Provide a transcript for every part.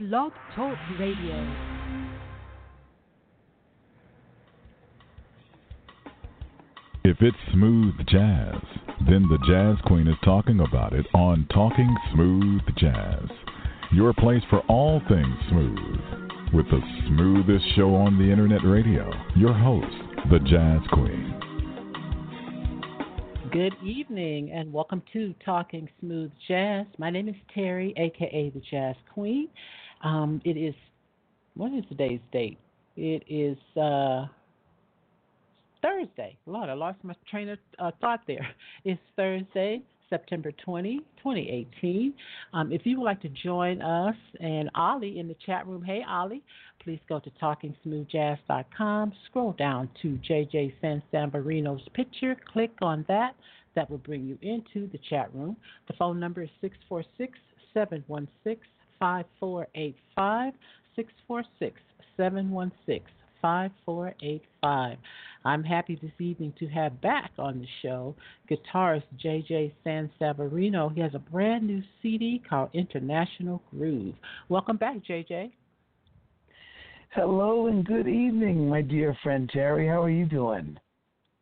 Blog Talk Radio. If it's smooth jazz, then the Jazz Queen is talking about it on Talking Smooth Jazz. Your place for all things smooth. With the smoothest show on the internet radio. Your host, the Jazz Queen. Good evening and welcome to Talking Smooth Jazz. My name is Terry, aka the Jazz Queen. Um, it is, what is today's date? It is uh, Thursday. Lord, I lost my train of uh, thought there. It's Thursday, September 20, 2018. Um, if you would like to join us and Ollie in the chat room, hey Ollie, please go to talkingsmoothjazz.com, scroll down to JJ San Sambarino's picture, click on that. That will bring you into the chat room. The phone number is 646 716 5485. 646 716 5485. I'm happy this evening to have back on the show guitarist JJ San Savarino. He has a brand new CD called International Groove. Welcome back, JJ. Hello and good evening, my dear friend Terry. How are you doing?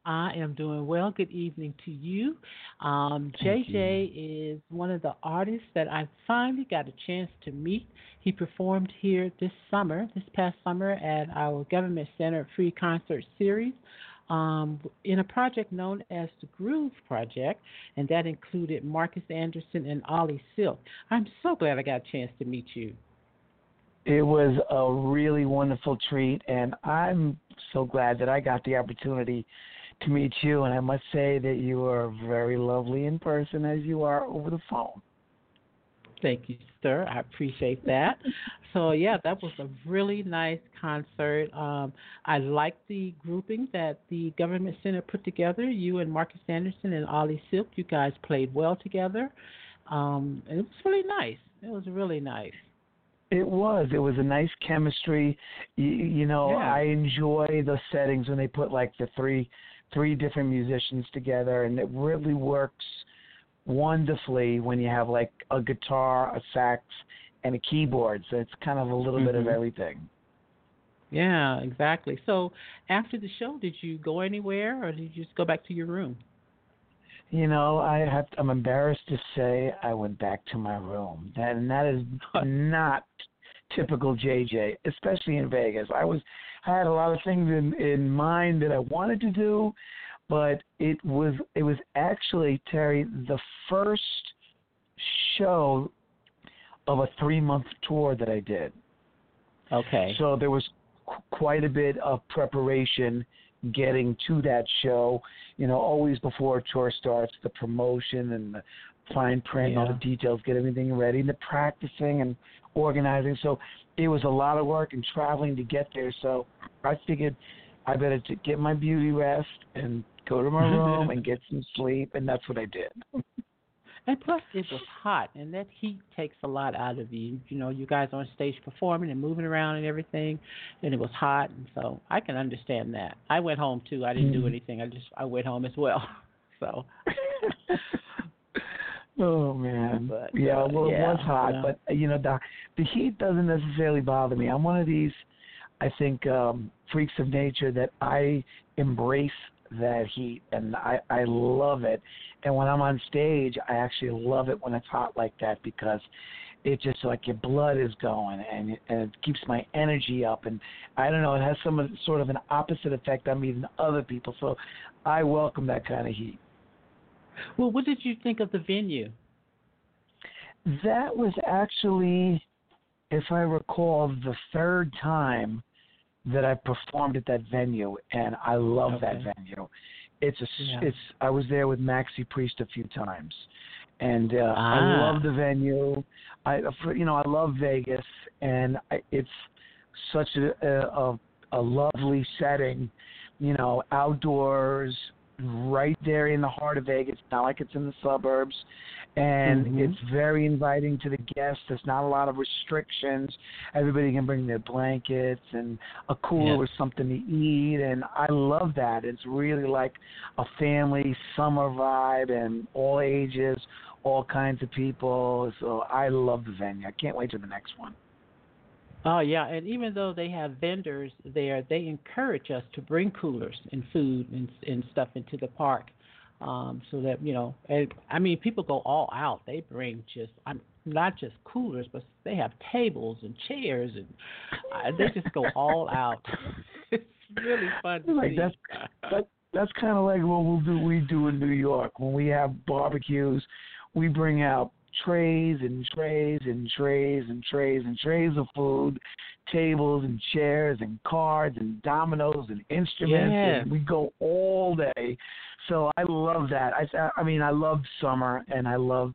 I am doing well. Good evening to you. Um, JJ you. is one of the artists that I finally got a chance to meet. He performed here this summer, this past summer, at our Government Center Free Concert Series. Um, in a project known as the Groove Project, and that included Marcus Anderson and Oli Silk. I'm so glad I got a chance to meet you. It was a really wonderful treat, and I'm so glad that I got the opportunity to meet you, and I must say that you are very lovely in person as you are over the phone. Thank you, sir. I appreciate that. so yeah, that was a really nice concert. Um, I like the grouping that the government center put together. You and Marcus Anderson and Oli Silk, you guys played well together. Um, it was really nice. It was really nice. It was. It was a nice chemistry. You, you know, yeah. I enjoy the settings when they put like the three three different musicians together, and it really works wonderfully when you have like a guitar, a sax, and a keyboard. So it's kind of a little mm-hmm. bit of everything. Yeah, exactly. So after the show, did you go anywhere, or did you just go back to your room? You know, I have. I'm embarrassed to say I went back to my room, and that is not typical JJ, especially in Vegas. I was I had a lot of things in in mind that I wanted to do, but it was it was actually Terry the first show of a three month tour that I did. Okay. So there was qu- quite a bit of preparation getting to that show. You know, always before a tour starts, the promotion and the fine print, yeah. all the details, get everything ready, and the practicing and organizing. So it was a lot of work and traveling to get there. So I figured I better to get my beauty rest and go to my room and get some sleep, and that's what I did. And plus, it was hot, and that heat takes a lot out of you. You know, you guys on stage performing and moving around and everything, and it was hot, and so I can understand that. I went home too. I didn't mm-hmm. do anything. I just I went home as well. So. Oh man, but, yeah, uh, well, yeah, it was hot, yeah. but you know the the heat doesn't necessarily bother me. I'm one of these, I think, um freaks of nature that I embrace that heat and I, I love it. And when I'm on stage, I actually love it when it's hot like that because it just like your blood is going and, and it keeps my energy up. And I don't know, it has some sort of an opposite effect on me than other people. So I welcome that kind of heat. Well, what did you think of the venue? That was actually, if I recall, the third time that I performed at that venue, and I love okay. that venue. It's a, yeah. it's. I was there with Maxi Priest a few times, and uh, ah. I love the venue. I, you know, I love Vegas, and I, it's such a, a a lovely setting. You know, outdoors, right there in the heart of Vegas. Not like it's in the suburbs, and mm-hmm. it's very inviting to the guests. There's not a lot of restrictions. Everybody can bring their blankets and a cooler yeah. with something to eat, and I love that. It's really like a family summer vibe, and all ages, all kinds of people. So I love the venue. I can't wait to the next one. Oh yeah, and even though they have vendors there, they encourage us to bring coolers and food and and stuff into the park, um, so that you know. And I mean, people go all out. They bring just I'm not just coolers, but they have tables and chairs, and uh, they just go all out. it's really fun to like see. that's that, that's kind of like what we'll do. We do in New York when we have barbecues. We bring out trays and trays and trays and trays and trays of food, tables and chairs and cards and dominoes and instruments. Yeah. And we go all day. So I love that. I I mean I love summer and I love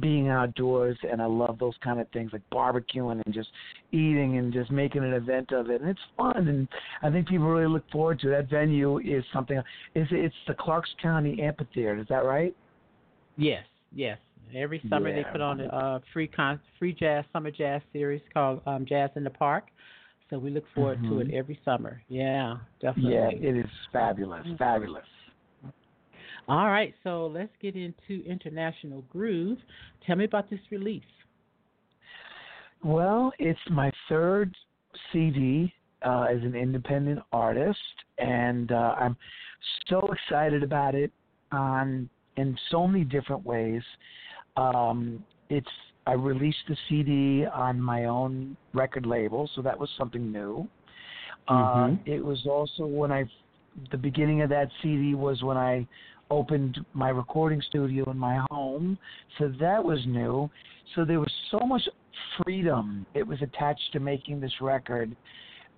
being outdoors and I love those kind of things like barbecuing and just eating and just making an event of it and it's fun and I think people really look forward to it. that venue is something is it's the Clarks County Amphitheater, is that right? Yes, yes. Every summer they put on a uh, free con- free jazz summer jazz series called um, Jazz in the Park. So we look forward to it Mhm. every summer. Yeah, definitely. Yeah, it is fabulous, fabulous. All right, so let's get into International Groove. Tell me about this release. Well, it's my third CD uh, as an independent artist, and uh, I'm so excited about it on in so many different ways. Um, it's I released the CD on my own record label, so that was something new. Uh, Mhm. it was also when I, the beginning of that CD was when I opened my recording studio in my home, so that was new. So there was so much freedom it was attached to making this record.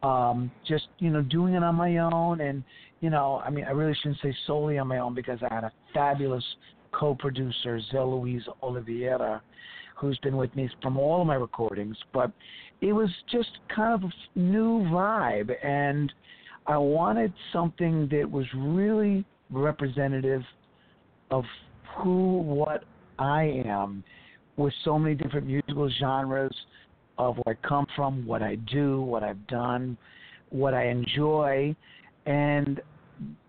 Um, just you know, doing it on my own, and you know, I mean, I really shouldn't say solely on my own because I had a fabulous co-producer, Zé Luis Oliveira, who's been with me from all of my recordings. But it was just kind of a new vibe, and I wanted something that was really representative of who, what I am, with so many different musical genres of where I come from, what I do, what I've done, what I enjoy, and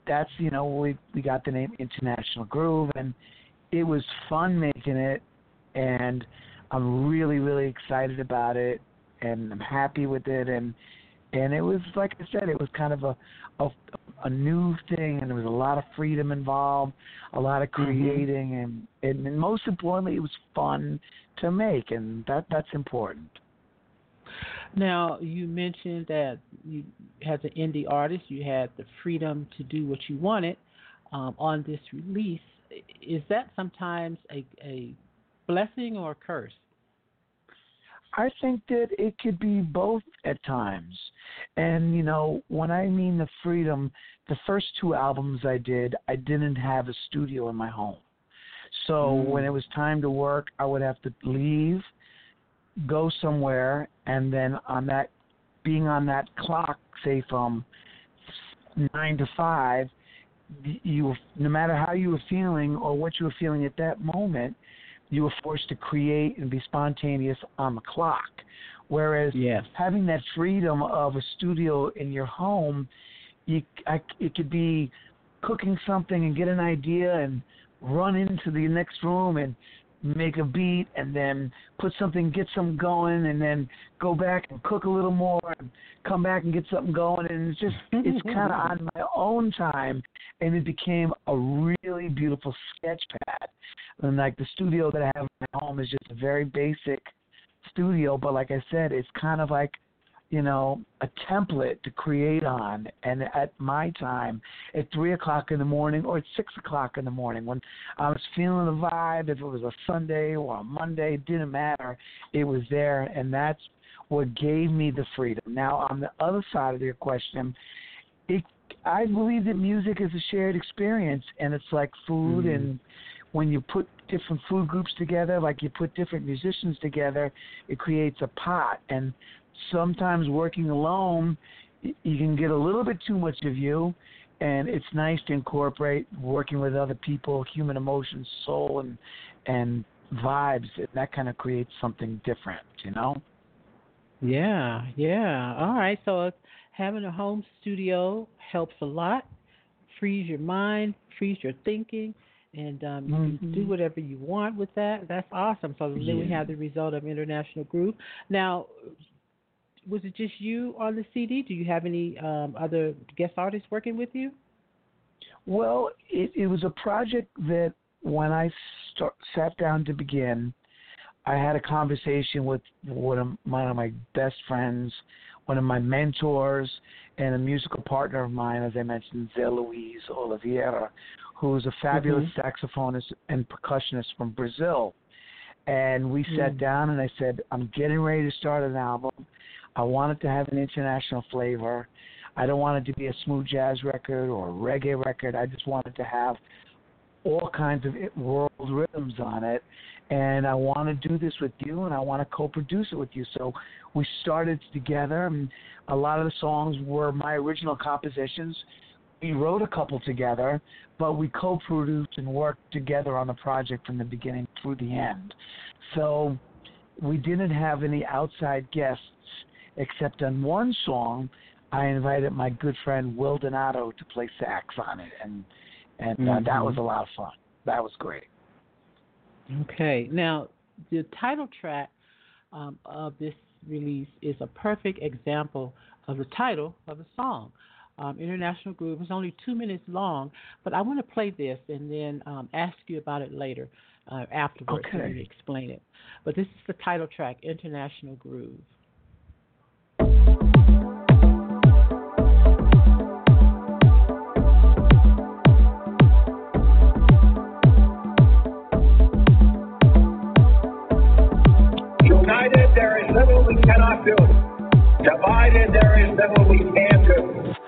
that's you know we we got the name International Groove, and it was fun making it, and I'm really really excited about it, and I'm happy with it, and and it was like I said, it was kind of a a, a new thing, and there was a lot of freedom involved, a lot of creating, and, and and most importantly, it was fun to make, and that that's important. Now, you mentioned that you, as an indie artist, you had the freedom to do what you wanted um, on this release. Is that sometimes a, a blessing or a curse? I think that it could be both at times. And, you know, when I mean the freedom, the first two albums I did, I didn't have a studio in my home. So Mm. when it was time to work, I would have to leave, go somewhere, and then on that, being on that clock, say from nine to five, you, no matter how you were feeling or what you were feeling at that moment, you were forced to create and be spontaneous on the clock. Whereas Yes. having that freedom of a studio in your home, you I, it could be cooking something and get an idea and run into the next room and make a beat and then put something get something going and then go back and cook a little more and come back and get something going. And it's just it's kind of on my own time and it became a really beautiful sketch pad. And like the studio that I have at my home is just a very basic studio, but like I said, it's kind of like, you know, a template to create on. And at my time, at three o'clock in the morning or at six o'clock in the morning, when I was feeling the vibe, if it was a Sunday or a Monday, it didn't matter. It was there, and that's what gave me the freedom. Now, on the other side of your question, it I believe that music is a shared experience, and it's like food Mhm. and when you put different food groups together, like you put different musicians together, it creates a pot. And sometimes working alone, you can get a little bit too much of you. And it's nice to incorporate working with other people, human emotions, soul, and and vibes. And that kind of creates something different, you know. Yeah, yeah. All right. So having a home studio helps a lot. Frees your mind, frees your thinking, and um, you can do Mhm. whatever you want with that. That's awesome. So then we have the result of International Groove. Now, was it just you on the CD? Do you have any um, other guest artists working with you? Well, it, it was a project that when I start, sat down to begin, I had a conversation with one of, one of my best friends, one of my mentors, and a musical partner of mine, as I mentioned, Zé Luiz Oliveira, who is a fabulous mm-hmm. saxophonist and percussionist from Brazil. And we sat mm. down and I said, I'm getting ready to start an album. I want it to have an international flavor. I don't want it to be a smooth jazz record or a reggae record. I just want it to have all kinds of world rhythms on it. And I want to do this with you, and I want to co-produce it with you. So we started together, and a lot of the songs were my original compositions. We wrote a couple together, but we co-produced and worked together on the project from the beginning through the end. So we didn't have any outside guests except on one song I invited my good friend Will Donato to play sax on it, and and mm-hmm. uh, that was mm-hmm. a lot of fun. That was great. Okay, now the title track um, of this release is a perfect example of the title of a song. Um, International Groove. It's only two minutes long, but I want to play this and then um, ask you about it later uh, afterwards okay. to explain it. But this is the title track, International Groove. Divided, there is little we can do.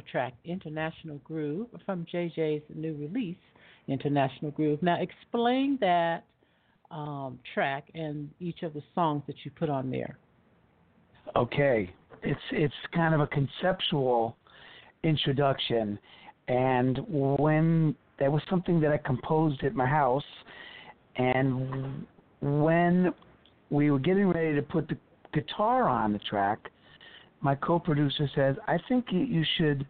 Title track, International Groove, from JJ's new release, International Groove. Now, explain that um, track and each of the songs that you put on there. Okay, it's it's kind of a conceptual introduction, and when that was something that I composed at my house, and when we were getting ready to put the guitar on the track, my co-producer says, I think you should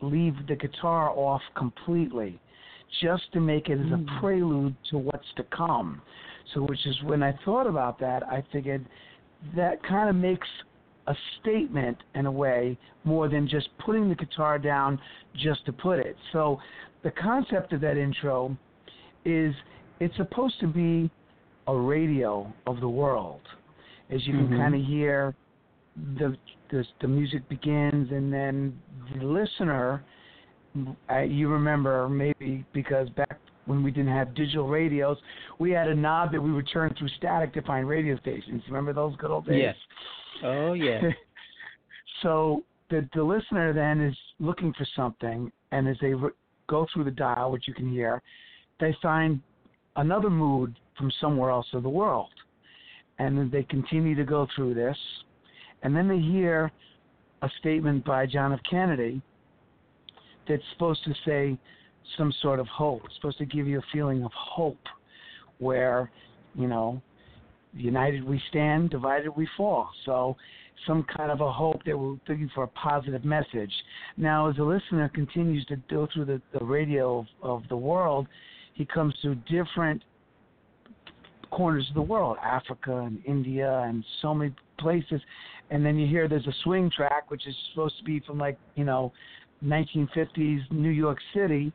leave the guitar off completely, just to make it as a mm. prelude to what's to come. So, which is when I thought about that, I figured that kind of makes a statement in a way more than just putting the guitar down just to put it. So, the concept of that intro is it's supposed to be a radio of the world, as you can mm-hmm. kind of hear the, the the music begins, and then the listener. Uh, you remember maybe because back when we didn't have digital radios, we had a knob that we would turn through static to find radio stations. Remember those good old days? Yes. Oh yeah. so the the listener then is looking for something, and as they re- go through the dial, which you can hear, they find another mood from somewhere else of the world. And then they continue to go through this. And then they hear a statement by John F. Kennedy that's supposed to say some sort of hope, it's supposed to give you a feeling of hope where, you know, united we stand, divided we fall. So some kind of a hope that we're looking for a positive message. Now, as the listener continues to go through the, the radio of, of the world, he comes to different corners of the world, Africa and India and so many places. And then you hear there's a swing track, which is supposed to be from like, you know, 1950s New York City.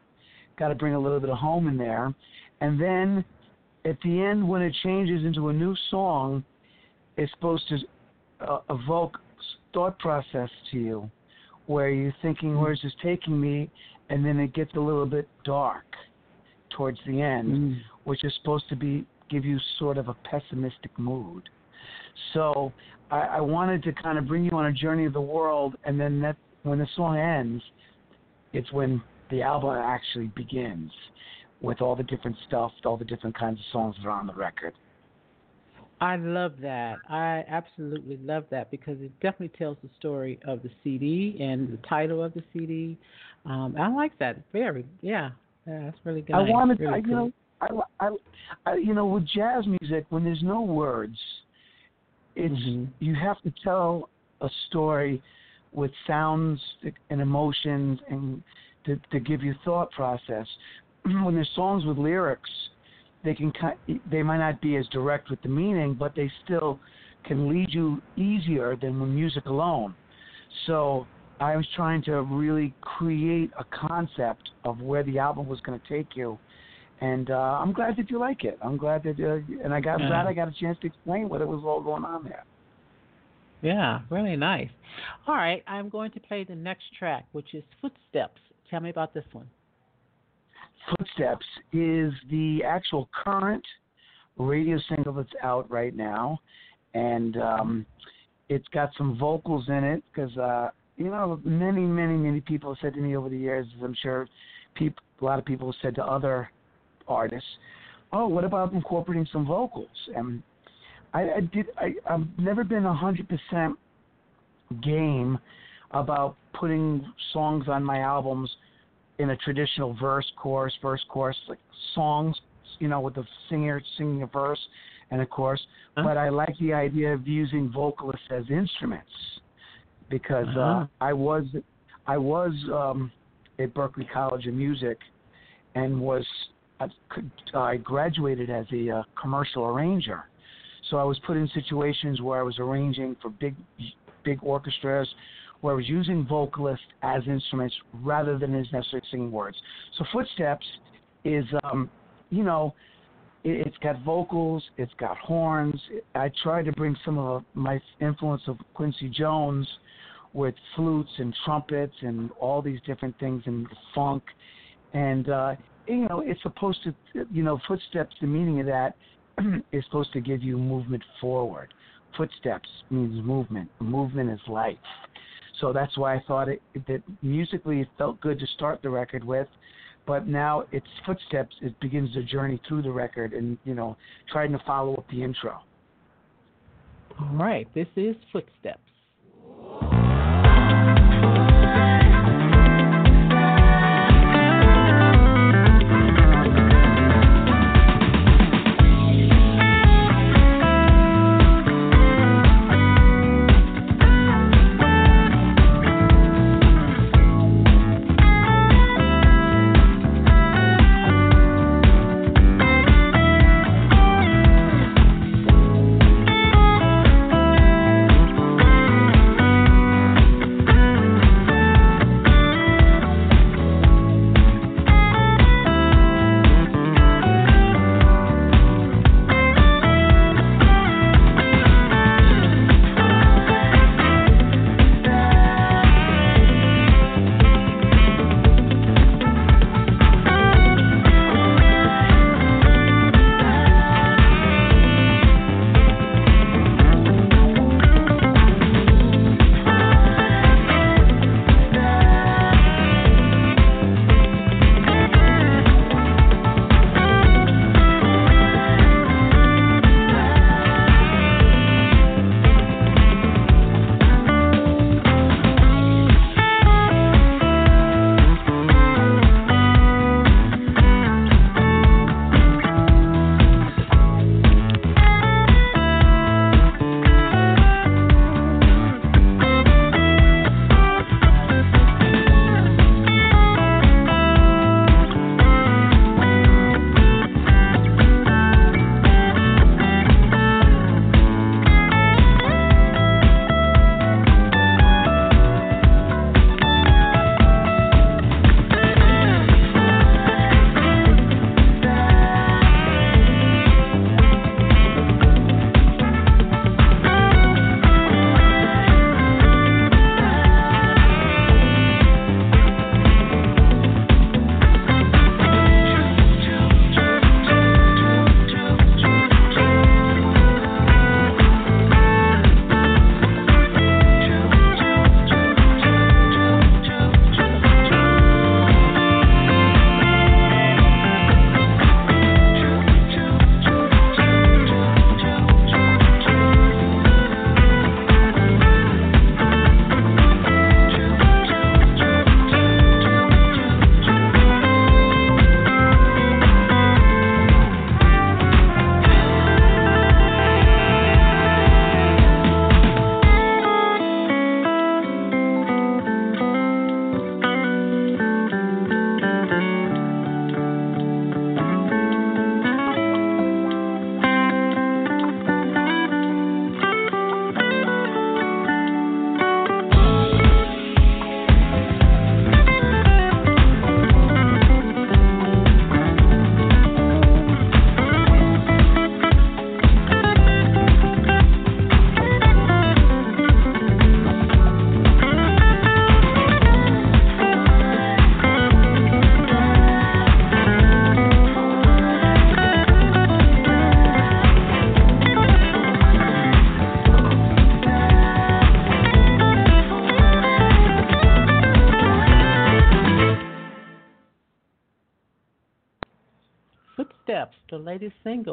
Got to bring a little bit of home in there. And then at the end, when it changes into a new song, it's supposed to uh, evoke thought process to you, where you're thinking. "Where's this taking me?" And then it gets a little bit dark towards the end, mm. which is supposed to be give you sort of a pessimistic mood. So I, I wanted to kind of bring you on a journey of the world, and then that when the song ends, it's when the album actually begins with all the different stuff, all the different kinds of songs that are on the record. I love that. I absolutely love that because it definitely tells the story of the CD and the title of the CD. Um, I like that very. Yeah, yeah that's really good. I wanted, really I, cool. you know, I, I, I, you know, with jazz music, when there's no words, it's mm-hmm. you have to tell a story with sounds and emotions and to, to give you thought process. when there's songs with lyrics, they can they might not be as direct with the meaning, but they still can lead you easier than with music alone. So I was trying to really create a concept of where the album was going to take you, and uh, I'm glad that you like it. I'm glad that, uh, and I got yeah. glad I got a chance to explain what it was all going on there. Yeah, really nice. All right, I'm going to play the next track, which is Footsteps. Tell me about this one. Footsteps is the actual current radio single that's out right now, and um, it's got some vocals in it because uh, you know many, many, many people have said to me over the years, as I'm sure people, a lot of people have said to other artists, "Oh, what about incorporating some vocals?" And I, I did. I, I've never been a hundred percent game about putting songs on my albums in a traditional verse, chorus, verse, chorus, like songs, you know, with the singer singing a verse and a chorus. Huh? But I like the idea of using vocalists as instruments because uh, uh-huh. uh, I was I was um, at Berklee College of Music and was I, I graduated as a uh, commercial arranger. So I was put in situations where I was arranging for big big orchestras where I was using vocalists as instruments rather than as necessarily singing words. So Footsteps is, um, you know, it, it's got vocals, it's got horns. I tried to bring some of my influence of Quincy Jones with flutes and trumpets and all these different things and funk. And, uh, you know, it's supposed to, you know, footsteps, the meaning of that is supposed to give you movement forward. Footsteps means movement. Movement is life. So that's why I thought it, that musically it felt good to start the record with. But now its footsteps, it begins the journey through the record and, you know, trying to follow up the intro. All right. This is Footsteps.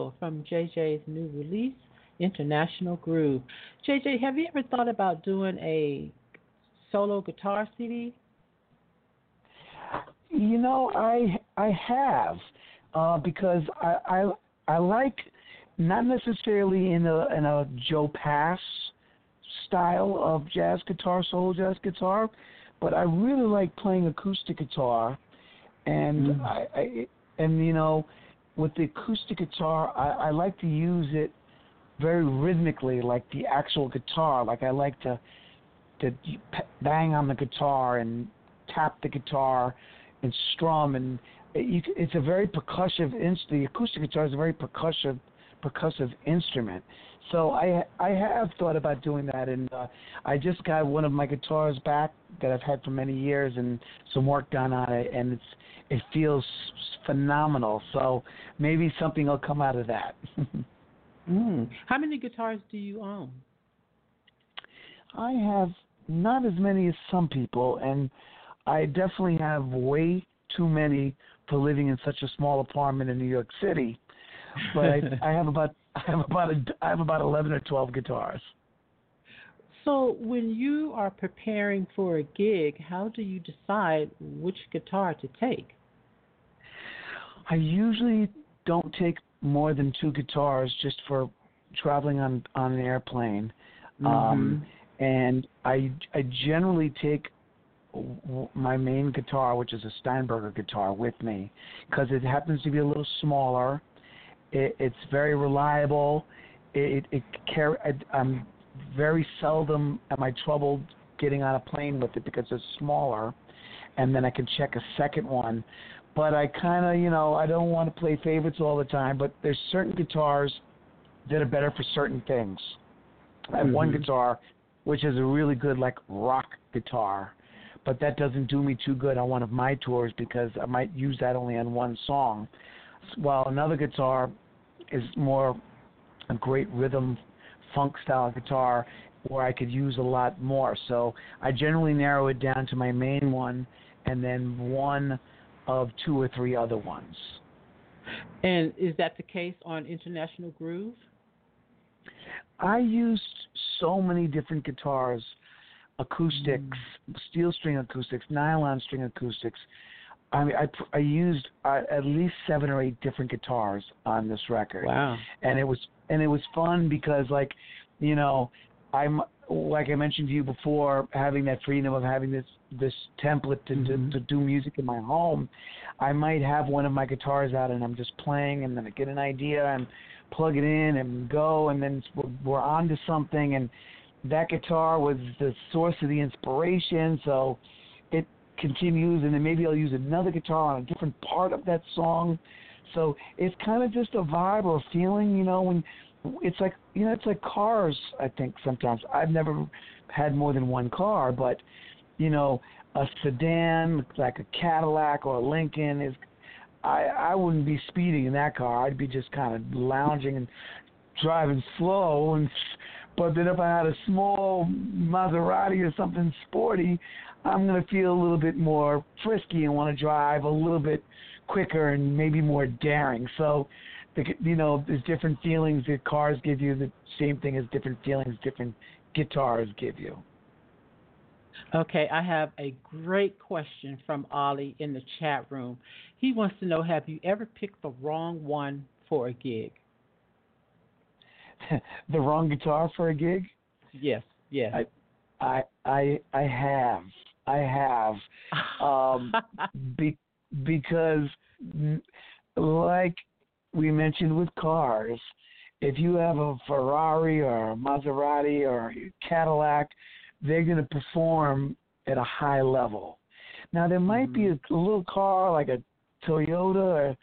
Single from JJ's new release, International Groove. JJ, have you ever thought about doing a solo guitar CD? You know, I I have uh, because I, I I like not necessarily in a in a Joe Pass style of jazz guitar, solo jazz guitar, but I really like playing acoustic guitar, and mm. I, I and you know, with the acoustic guitar, I, I like to use it very rhythmically, like the actual guitar. Like I like to to bang on the guitar and tap the guitar and strum and you, it's a very percussive instrument. The acoustic guitar is a very percussive percussive instrument. So I I have thought about doing that, and uh, I just got one of my guitars back that I've had for many years, and some work done on it, and it's it feels phenomenal. So maybe something will come out of that. mm. How many guitars do you own? I have not as many as some people, and I definitely have way too many for living in such a small apartment in New York City. But I, I have about I have about a, I have about eleven or twelve guitars. So when you are preparing for a gig, how do you decide which guitar to take? I usually don't take more than two guitars just for traveling on on an airplane. Mm-hmm. Um, and I I generally take my main guitar, which is a Steinberger guitar, with me because it happens to be a little smaller. It, it's very reliable. It, it, it carry. I, I'm very seldom am I troubled getting on a plane with it because it's smaller, and then I can check a second one. But I kind of, you know, I don't want to play favorites all the time. But there's certain guitars that are better for certain things. I have mm-hmm. one guitar which is a really good like rock guitar but that doesn't do me too good on one of my tours because I might use that only on one song. While another guitar is more a great rhythm funk style guitar where I could use a lot more. So I generally narrow it down to my main one and then one of two or three other ones. And is that the case on International Groove? I used so many different guitars acoustics, mm. steel string acoustics, nylon string acoustics. I mean, I I used uh, at least seven or eight different guitars on this record. Wow! And it was and it was fun because like, you know, I'm like I mentioned to you before, having that freedom of having this this template to, mm-hmm. to to do music in my home. I might have one of my guitars out and I'm just playing, and then I get an idea and plug it in and go, and then we're, we're on to something and that guitar was the source of the inspiration, so it continues, and then maybe I'll use another guitar on a different part of that song. So it's kind of just a vibe or a feeling, you know, when it's like you know, it's like cars. I think sometimes I've never had more than one car, but you know, a sedan like a Cadillac or a Lincoln is. I I wouldn't be speeding in that car. I'd be just kind of lounging and driving slow and but then if I had a small Maserati or something sporty, I'm to feel a little bit more frisky and want to drive a little bit quicker and maybe more daring. So, the, you know, there's different feelings that cars give you. The same thing as different feelings different guitars give you. Okay, I have a great question from Ollie in the chat room. He wants to know Have you ever picked the wrong one for a gig? the wrong guitar for a gig? Yes, yes. I I I, I have. I have. Um be, because like we mentioned with cars, if you have a Ferrari or a Maserati or a Cadillac, they're going to perform at a high level. Now there might mm-hmm. be a, a little car like a Toyota or,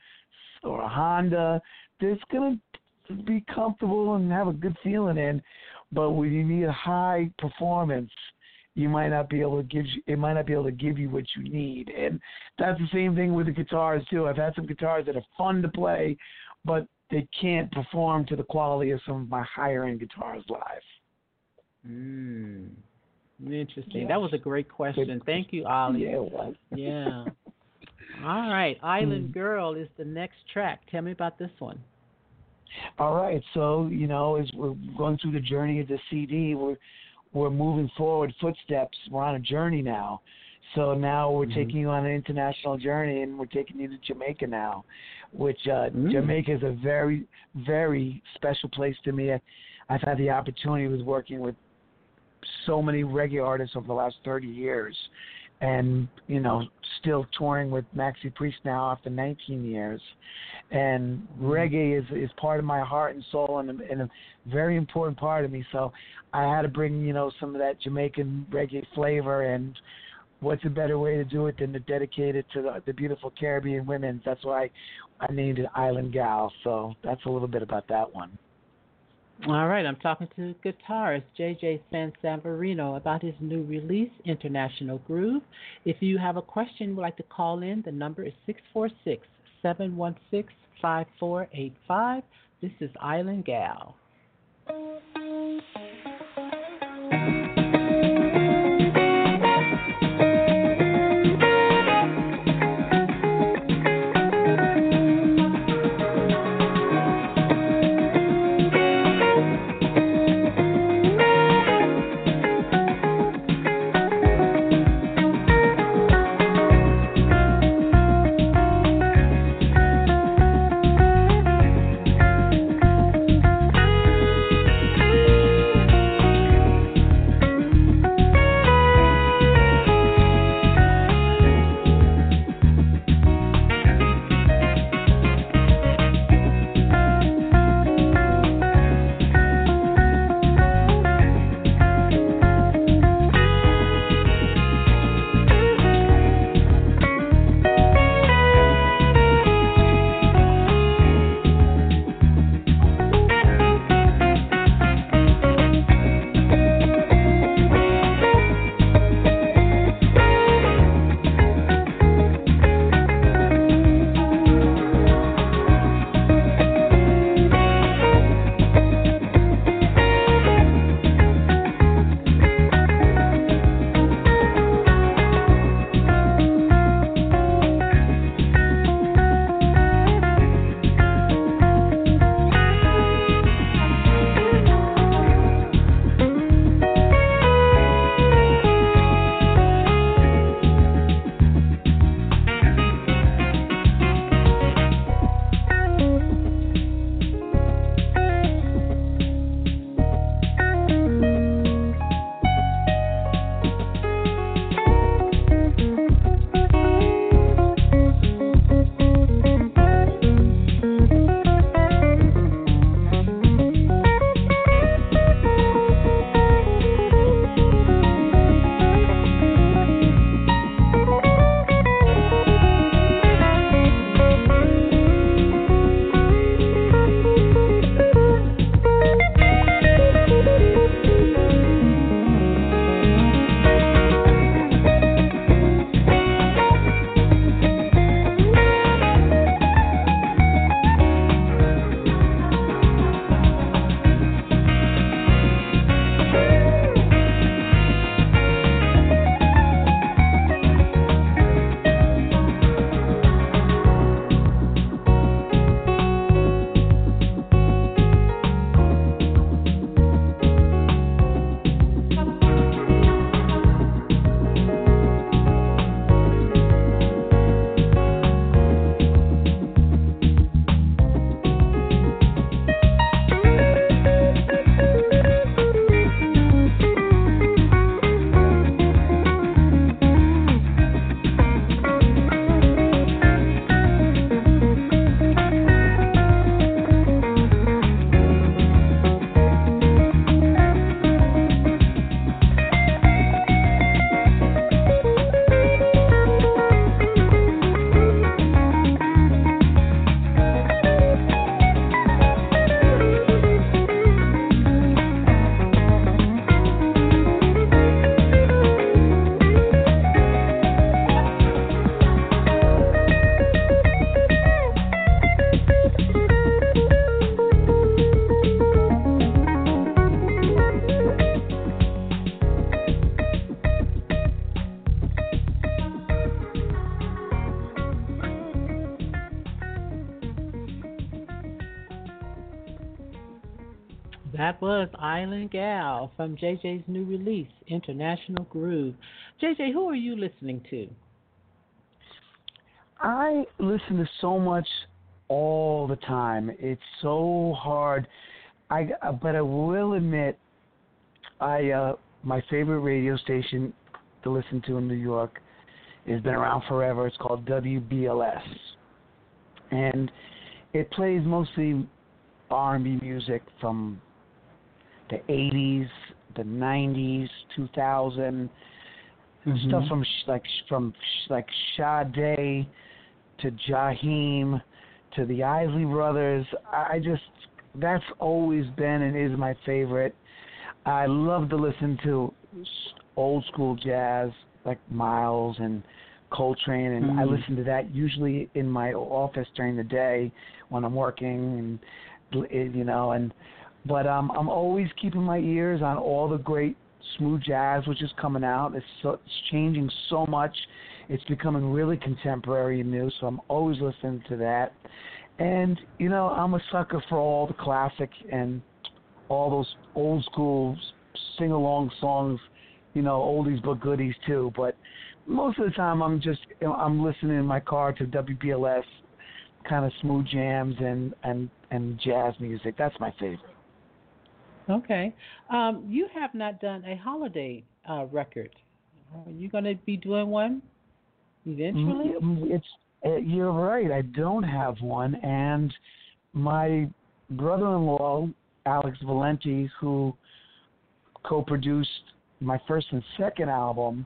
or a Honda that's going to be comfortable and have a good feeling in. But when you need a high performance, you might not be able to give you, it might not be able to give you what you need. And that's the same thing with the guitars too. I've had some guitars that are fun to play, but they can't perform to the quality of some of my higher end guitars live. Mm. Interesting. Yes. That was a great question. Thank you, Ollie. Yeah, it was. Yeah. All right, Island Mm. Girl is the next track. Tell me about this one. All right, so you know, as we're going through the journey of the CD, we're we're moving forward footsteps. We're on a journey now. So now we're Mhm. taking you on an international journey, and we're taking you to Jamaica now, which uh, Mm. Jamaica is a very, very special place to me. I, I've had the opportunity with working with so many reggae artists over the last 30 years, and you know, still touring with Maxi Priest now after 19 years. And mm-hmm. reggae is is part of my heart and soul, and, a- and a very important part of me. So I had to bring you know some of that Jamaican reggae flavor and what's a better way to do it than to dedicate it to the, the beautiful Caribbean women? That's why I named it Island Gal. So that's a little bit about that one. All right, I'm talking to guitarist JJ San Savarino about his new release, International Groove. If you have a question, would like to call in, the number is 646 716 5485. This is Island Gal. Island Gal from JJ's new release, International Groove. JJ, who are you listening to? I listen to so much all the time. It's so hard. I but I will admit, I uh, my favorite radio station to listen to in New York has been around forever. It's called WBLS, and it plays mostly R&B music from the 80s, the 90s, 2000, Mm-hmm. stuff from sh- like from sh- like Sade to Jaheim to the Isley Brothers. I just that's always been and is my favorite. I love to listen to old school jazz like Miles and Coltrane, and I Mhm. listen to that usually in my office during the day when I'm working, and it- you know, and but um, I'm always keeping my ears on all the great smooth jazz which is coming out. It's so, it's changing so much. It's becoming really contemporary and new, so I'm always listening to that. And you know, I'm a sucker for all the classic and all those old school sing along songs, you know, oldies but goodies too. But most of the time, I'm just I'm listening in my car to WBLS kind of smooth jams and and and jazz music. That's my favorite. Okay. Um, you have not done a holiday uh, record. Are you going to be doing one eventually? Mm, It's uh, you're right. I don't have one, and my brother-in-law Alex Valenti, who co-produced my first and second album,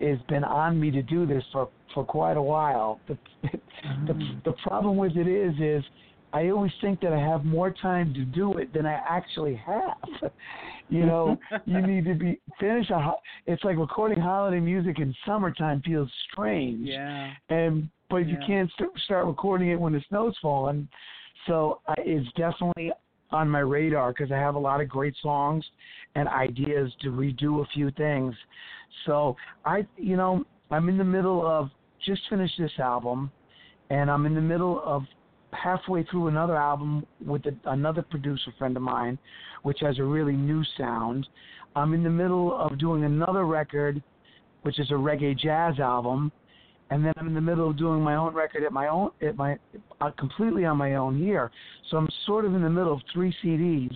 has been on me to do this for for quite a while. The the, the problem with it is is I always think that I have more time to do it than I actually have. you know, you need to be finish a. It's like recording holiday music in summertime feels strange Yeah. and but you can't st- start recording it when the snow's falling. So I, it's definitely on my radar because I have a lot of great songs and ideas to redo a few things. So I, you know, I'm in the middle of just finished this album, and I'm in the middle of halfway through another album with a, another producer friend of mine, which has a really new sound. I'm in the middle of doing another record, which is a reggae jazz album, and then I'm in the middle of doing my own record at my own at my uh, completely on my own here. So I'm sort of in the middle of three CDs,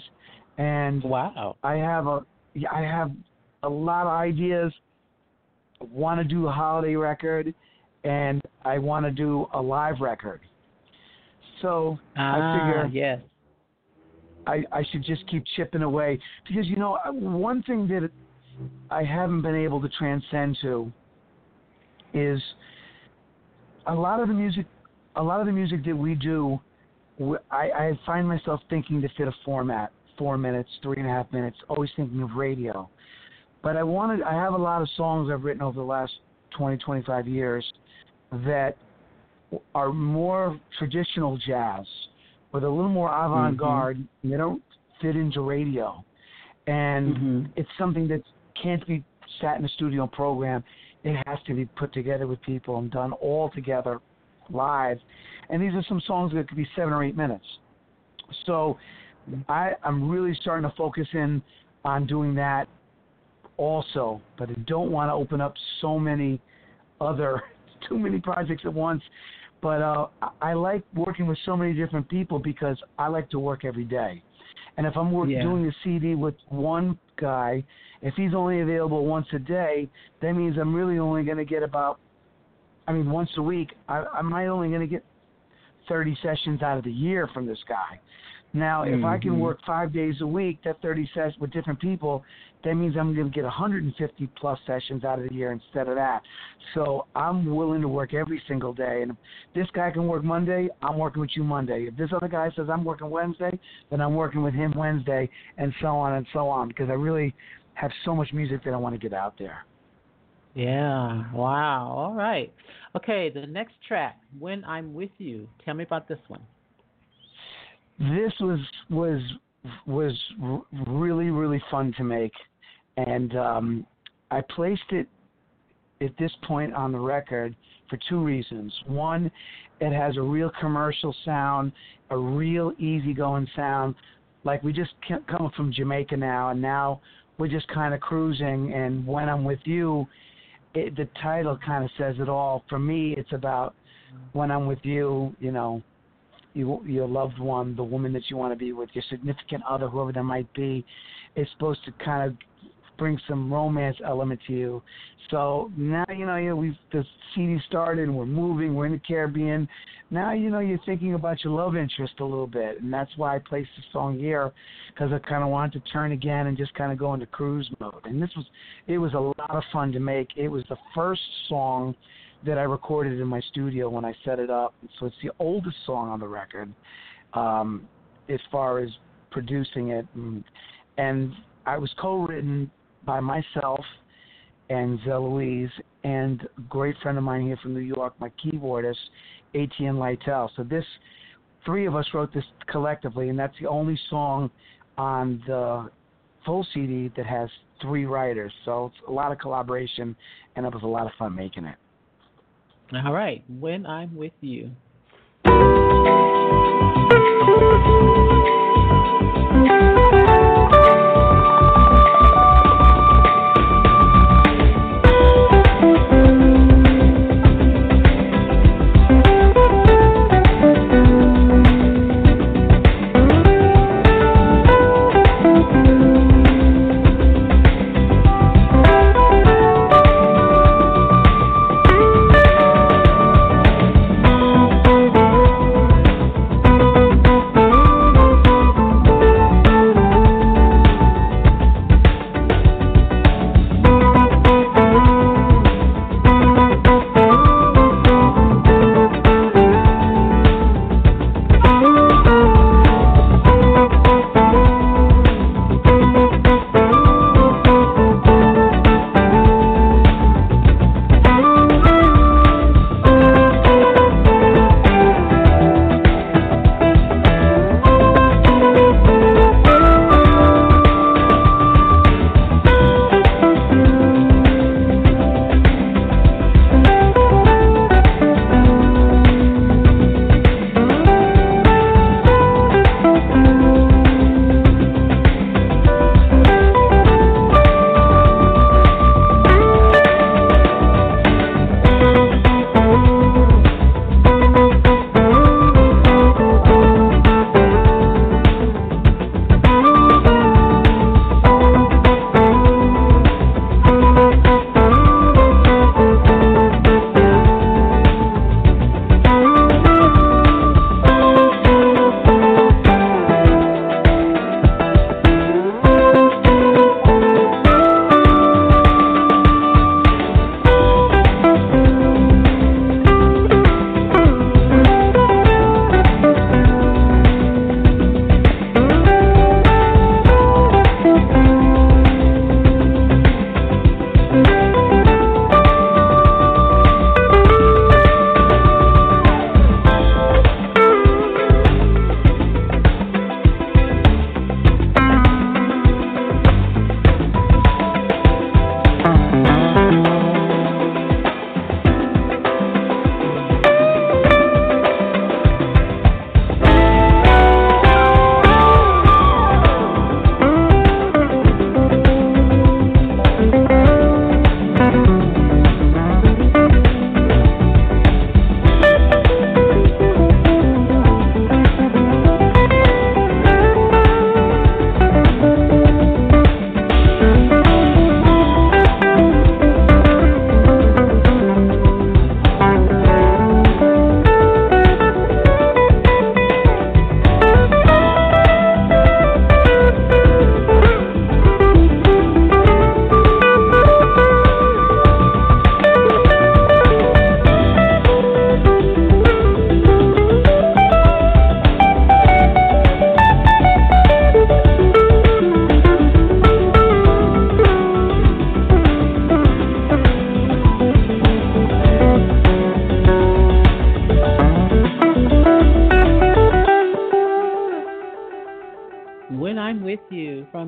and Wow. I have a I have a lot of ideas. I want to do a holiday record, and I want to do a live record. So I Ah, figure yes. I, I should just keep chipping away because you know one thing that I haven't been able to transcend to is a lot of the music a lot of the music that we do I find myself thinking to fit a format four minutes three and a half minutes always thinking of radio but I wanted I have a lot of songs I've written over the last 20 25 years that are more traditional jazz with a little more avant-garde and they don't fit into radio. And Mhm. it's something that can't be sat in a studio and programmed it has to be put together with people and done all together live. And these are some songs that could be seven or eight minutes. So I, I'm really starting to focus in on doing that also, but I don't want to open up so many other, too many projects at once. But uh, I- I like working with so many different people because I like to work every day. And if I'm work, Yeah. doing a CD with one guy, if he's only available once a day, that means I'm really only going to get about, I mean, once a week. I, I'm not only going to get 30 sessions out of the year from this guy. Now, if I can Mhm. work five days a week, that 30 sessions with different people, that means I'm going to get 150 plus sessions out of the year instead of that. So I'm willing to work every single day. And if this guy can work Monday, I'm working with you Monday. If this other guy says I'm working Wednesday, then I'm working with him Wednesday, and so on and so on. Because I really have so much music that I want to get out there. Yeah. Wow. All right. Okay. The next track, "When I'm with You." Tell me about this one. this was was was really really fun to make, and um, I placed it at this point on the record for two reasons. One, it has a real commercial sound, a real easygoing sound, like we just come from Jamaica now, and now we're just kind of cruising. And when I'm with you, it, the title kind of says it all. For me, it's about when I'm with you. You know, you, your loved one, the woman that you want to be with, your significant other, whoever that might be, is supposed to kind of bring some romance element to you. So now you know, you we've the CD started and we're moving, we're in the Caribbean. Now you know you're thinking about your love interest a little bit, and that's why I placed the song here because I kind of wanted to turn again and just kind of go into cruise mode. And this was, it was a lot of fun to make. It was the first song that I recorded in my studio when I set it up. So it's the oldest song on the record, um, as far as producing it, and, and I was co-written by myself and Louise and a great friend of mine here from New York, my keyboardist, Etienne Lytle. So this three of us wrote this collectively, and that's the only song on the full CD that has three writers. So it's a lot of collaboration, and it was a lot of fun making it. All right. When I'm with you.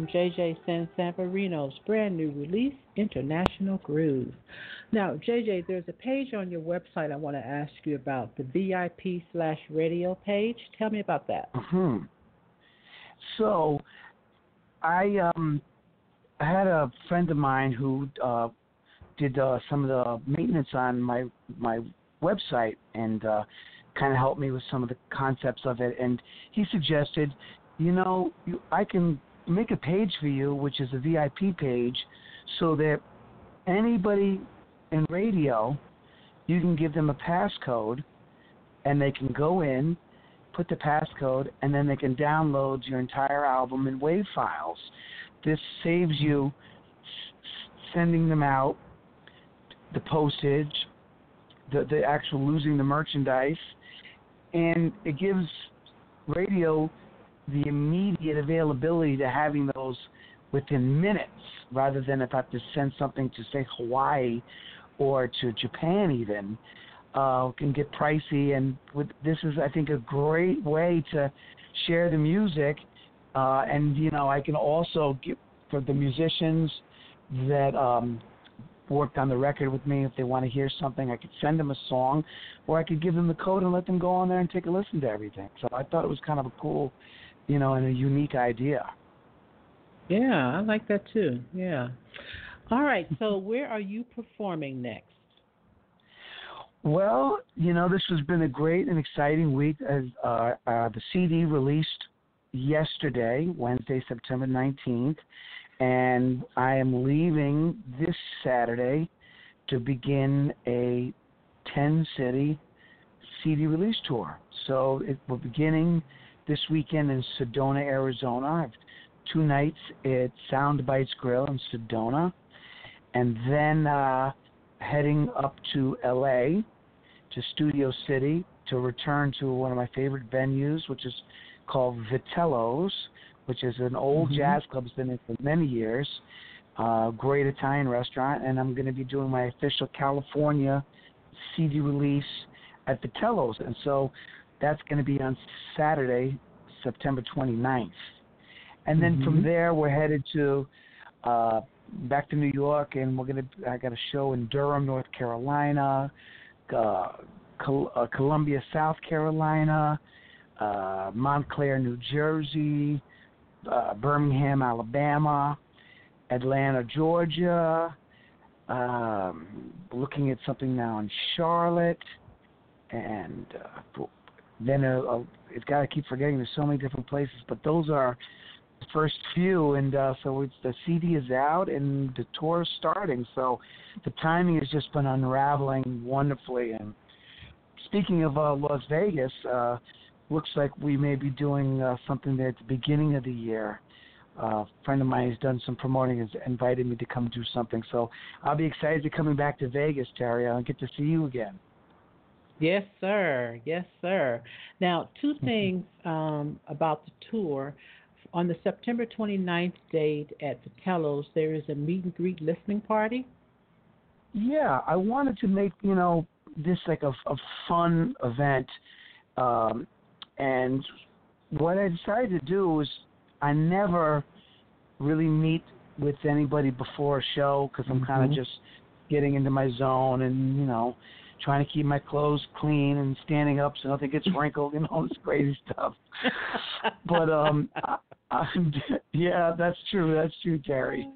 JJ San Sansaverino's brand new release, International Groove. Now, JJ, there's a page on your website I want to ask you about, the VIP slash radio page. Tell me about that. hmm So, I um, I had a friend of mine who uh, did uh, some of the maintenance on my my website and uh, kind of helped me with some of the concepts of it. And he suggested, you know, you, I can make a page for you, which is a VIP page, so that anybody in radio, you can give them a passcode, and they can go in, put the passcode, and then they can download your entire album in WAV files. This saves you sending them out, the postage, the the actual losing the merchandise, and it gives radio the immediate availability to having those within minutes rather than if I have to send something to say Hawaii or to Japan even uh, can get pricey. And with, this is I think a great way to share the music uh, and you know I can also get for the musicians that um, worked on the record with me if they want to hear something I could send them a song or I could give them the code and let them go on there and take a listen to everything. So I thought it was kind of a cool you know and a unique idea yeah, I like that too. Yeah. All right. So where are you performing next? Well, you know, this has been a great and exciting week. As uh, uh, the CD released yesterday, Wednesday, September nineteenth, and I am leaving this Saturday to begin a ten city CD release tour. So it, we're beginning this weekend in Sedona, Arizona. Two nights at Sound Bites Grill in Sedona, and then uh, heading up to LA to Studio City to return to one of my favorite venues, which is called Vitello's, which is an old Mhm. jazz club. It's been there for many years. Uh, great Italian restaurant, and I'm going to be doing my official California CD release at Vitello's, and so that's going to be on Saturday, September 29th. And then from Mhm. there, we're headed to uh, back to New York, and we're gonna. I got a show in Durham, North Carolina, uh, Col- uh, Columbia, South Carolina, uh, Montclair, New Jersey, uh, Birmingham, Alabama, Atlanta, Georgia. Um, looking at something now in Charlotte, and uh, then uh, it's got to keep forgetting. There's so many different places, but those are the first few, and uh, so it's the CD is out and the tour is starting. So the timing has just been unraveling wonderfully. And speaking of uh, Las Vegas, uh, looks like we may be doing uh, something there at the beginning of the year. Uh, a friend of mine has done some promoting, has invited me to come do something. So I'll be excited to coming back to Vegas, Terry, and get to see you again. Yes, sir. Yes, sir. Now, two things um, about the tour. On the September 29th date at Vitello's, there is a meet and greet listening party. Yeah, I wanted to make you know this like a, a fun event, um, and what I decided to do was I never really meet with anybody before a show because I'm kind of just getting into my zone and you know trying to keep my clothes clean and standing up so nothing gets wrinkled and all this crazy stuff. But um, I, I'm, yeah, that's true. That's true, Terry.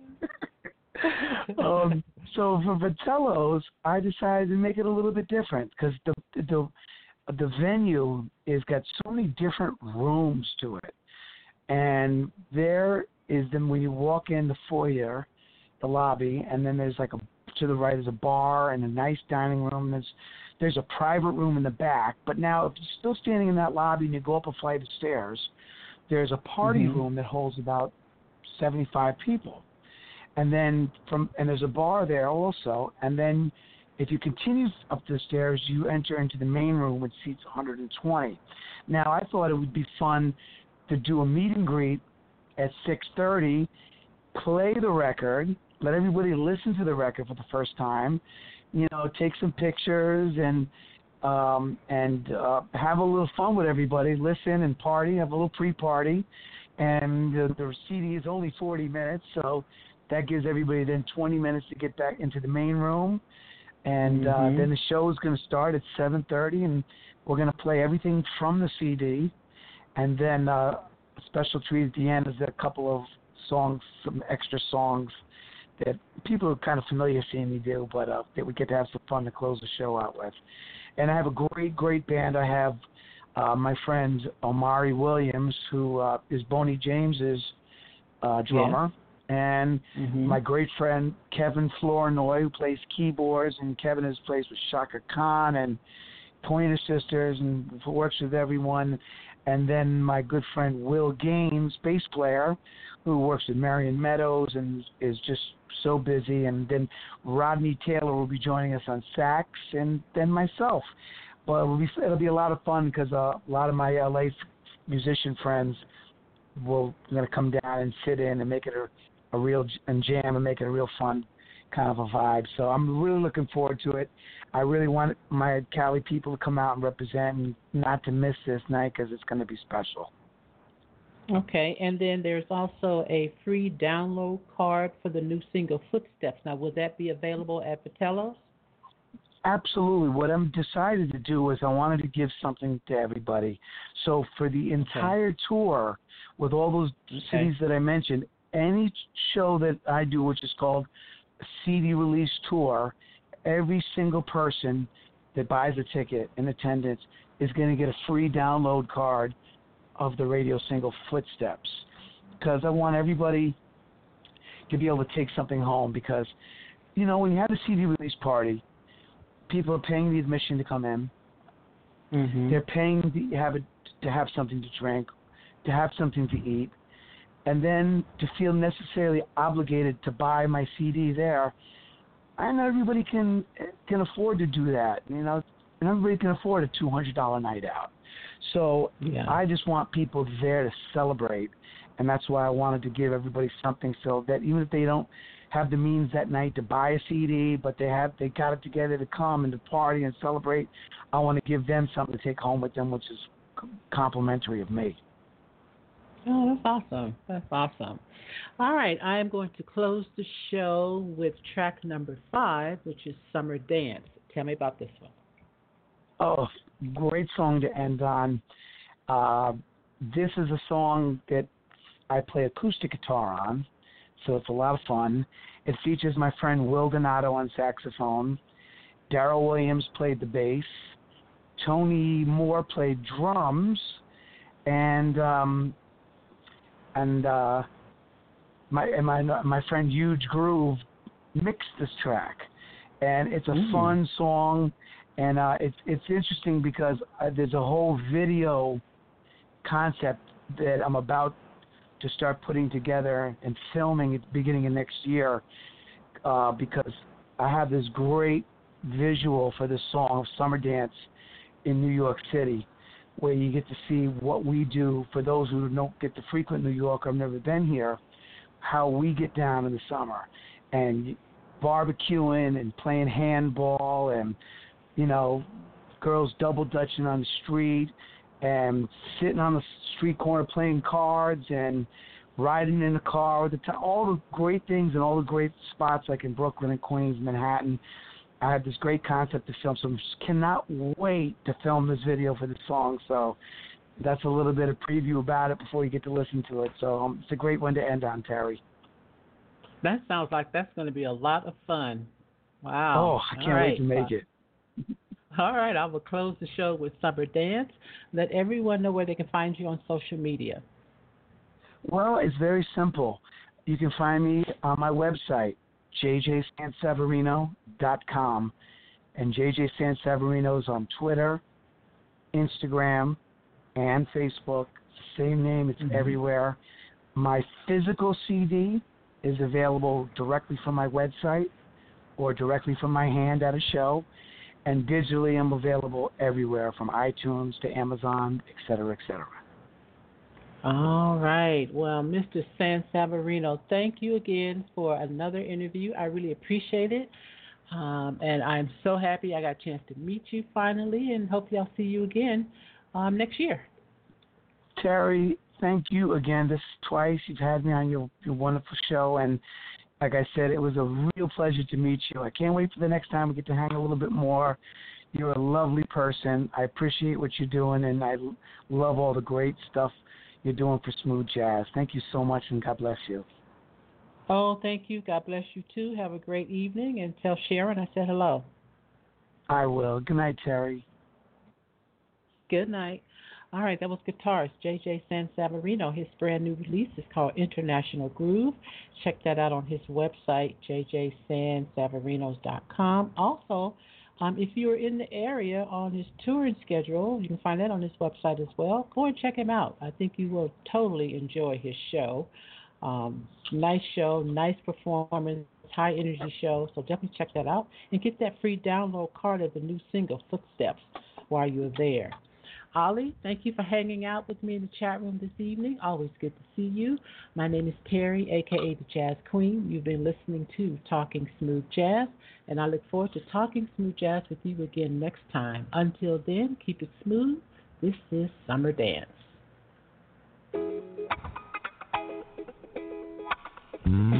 um, so for Vitello's, I decided to make it a little bit different because the the the venue is got so many different rooms to it, and there is then when you walk in the foyer, the lobby, and then there's like a to the right is a bar and a nice dining room. There's there's a private room in the back, but now if you're still standing in that lobby and you go up a flight of stairs, there's a party Mhm. room that holds about 75 people and then from and there's a bar there also and then if you continue up the stairs you enter into the main room which seats 120 now i thought it would be fun to do a meet and greet at 6:30 play the record let everybody listen to the record for the first time you know take some pictures and um and uh have a little fun with everybody listen and party have a little pre-party. And the, the CD is only 40 minutes so that gives everybody then 20 minutes to get back into the main room. And uh, Mhm. then the show is going to start at 7:30 and we're going to play everything from the CD and then uh, special treat at the end is a couple of songs, some extra songs that people are kind of familiar seeing me do, but uh, that we get to have some fun to close the show out with. And I have a great, great band. I have uh, my friend Omari Williams, who uh, is Boney James's uh, drummer, and Mhm. my great friend Kevin Flournoy, who plays keyboards, and Kevin has plays with Chaka Khan and Pointer Sisters, and works with everyone. And then my good friend Will Gaines, bass player, who works with Marion Meadows and is just so busy. And then Rodney Taylor will be joining us on sax, and then myself. But it'll be it'll be a lot of fun because uh, a lot of my LA musician friends will going to come down and sit in and make it a, a real and jam and make it a real fun kind of a vibe. So I'm really looking forward to it. I really want my Cali people to come out and represent and not to miss this night because it's going to be special. Okay, and then there's also a free download card for the new single Footsteps. Now, will that be available at Vitello's? Absolutely. What I'm decided to do is I wanted to give something to everybody. So for the entire tour, with all those Okay. cities that I mentioned, any show that I do, which is called CD release tour, every single person that buys a ticket in attendance is going to get a free download card of the radio single Footsteps. Because I want everybody to be able to take something home. Because, you know, when you have a CD release party, people are paying the admission to come in. Mm-hmm. They're paying to have it to have something to drink, to have something to eat, and then to feel necessarily obligated to buy my CD there. I know everybody can can afford to do that, you know, and everybody can afford a two hundred dollar night out. So Yeah. I just want people there to celebrate, and that's why I wanted to give everybody something so that even if they don't have the means that night to buy a CD, but they have they got it together to come and to party and celebrate, I want to give them something to take home with them, which is complimentary of me. Oh, that's awesome. That's awesome. All right, I am going to close the show with track number five, which is Summer Dance. Tell me about this one. Oh, great song to end on. Uh, this is a song that I play acoustic guitar on, so it's a lot of fun. It features my friend Will Donato on saxophone. Daryl Williams played the bass. Tony Moore played drums, and um, and uh, my and my my friend Huge Groove mixed this track, and it's a fun song, and uh, it's it's interesting because uh, there's a whole video concept that I'm about to start putting together and filming at the beginning of next year, uh, because I have this great visual for this song Summer Dance in New York City where you get to see what we do. For those who don't get to frequent New York or have never been here, how we get down in the summer and barbecuing and playing handball and you know girls double dutching on the street and sitting on the street corner playing cards and riding in a car with the t- all the great things and all the great spots like in Brooklyn and Queens, Manhattan. I had this great concept to film, so I just cannot wait to film this video for this song. So that's a little bit of preview about it before you get to listen to it. So um, it's a great one to end on, Terry. That sounds like that's going to be a lot of fun. Wow. Oh, I can't wait to make it. All right, I will close the show with Summer Dance. Let everyone know where they can find you on social media. Well, it's very simple. You can find me on my website, jjsansaverino.com. And JJ Sansaverino is on Twitter, Instagram, and Facebook. Same name, it's Mhm. everywhere. My physical CD is available directly from my website or directly from my hand at a show. And digitally, I'm available everywhere from iTunes to Amazon, et cetera, et cetera. All right. Well, Mr. Sansaverino, thank you again for another interview. I really appreciate it. Um, and I'm so happy I got a chance to meet you finally and hopefully I'll see you again um, next year. Terry, thank you again. This is twice you've had me on your, your wonderful show, and like I said, it was a real pleasure to meet you. I can't wait for the next time we get to hang a little bit more. You're a lovely person. I appreciate what you're doing, and I love all the great stuff you're doing for smooth jazz. Thank you so much, and God bless you. Oh, thank you. God bless you too. Have a great evening, and tell Sharon I said hello. I will. Good night, Terry. Good night. All right, that was guitarist JJ Sansaverino. His brand new release is called International Groove. Check that out on his website, jjsansaverinos.com. Also, um, if you're in the area on his touring schedule, you can find that on his website as well. Go and check him out. I think you will totally enjoy his show. Um, nice show, nice performance, high energy show. So definitely check that out and get that free download card of the new single Footsteps while you're there. Ollie, thank you for hanging out with me in the chat room this evening. Always good to see you. My name is Terry, aka the Jazz Queen. You've been listening to Talking Smooth Jazz, and I look forward to talking smooth jazz with you again next time. Until then, keep it smooth. This is Summer Dance. Thank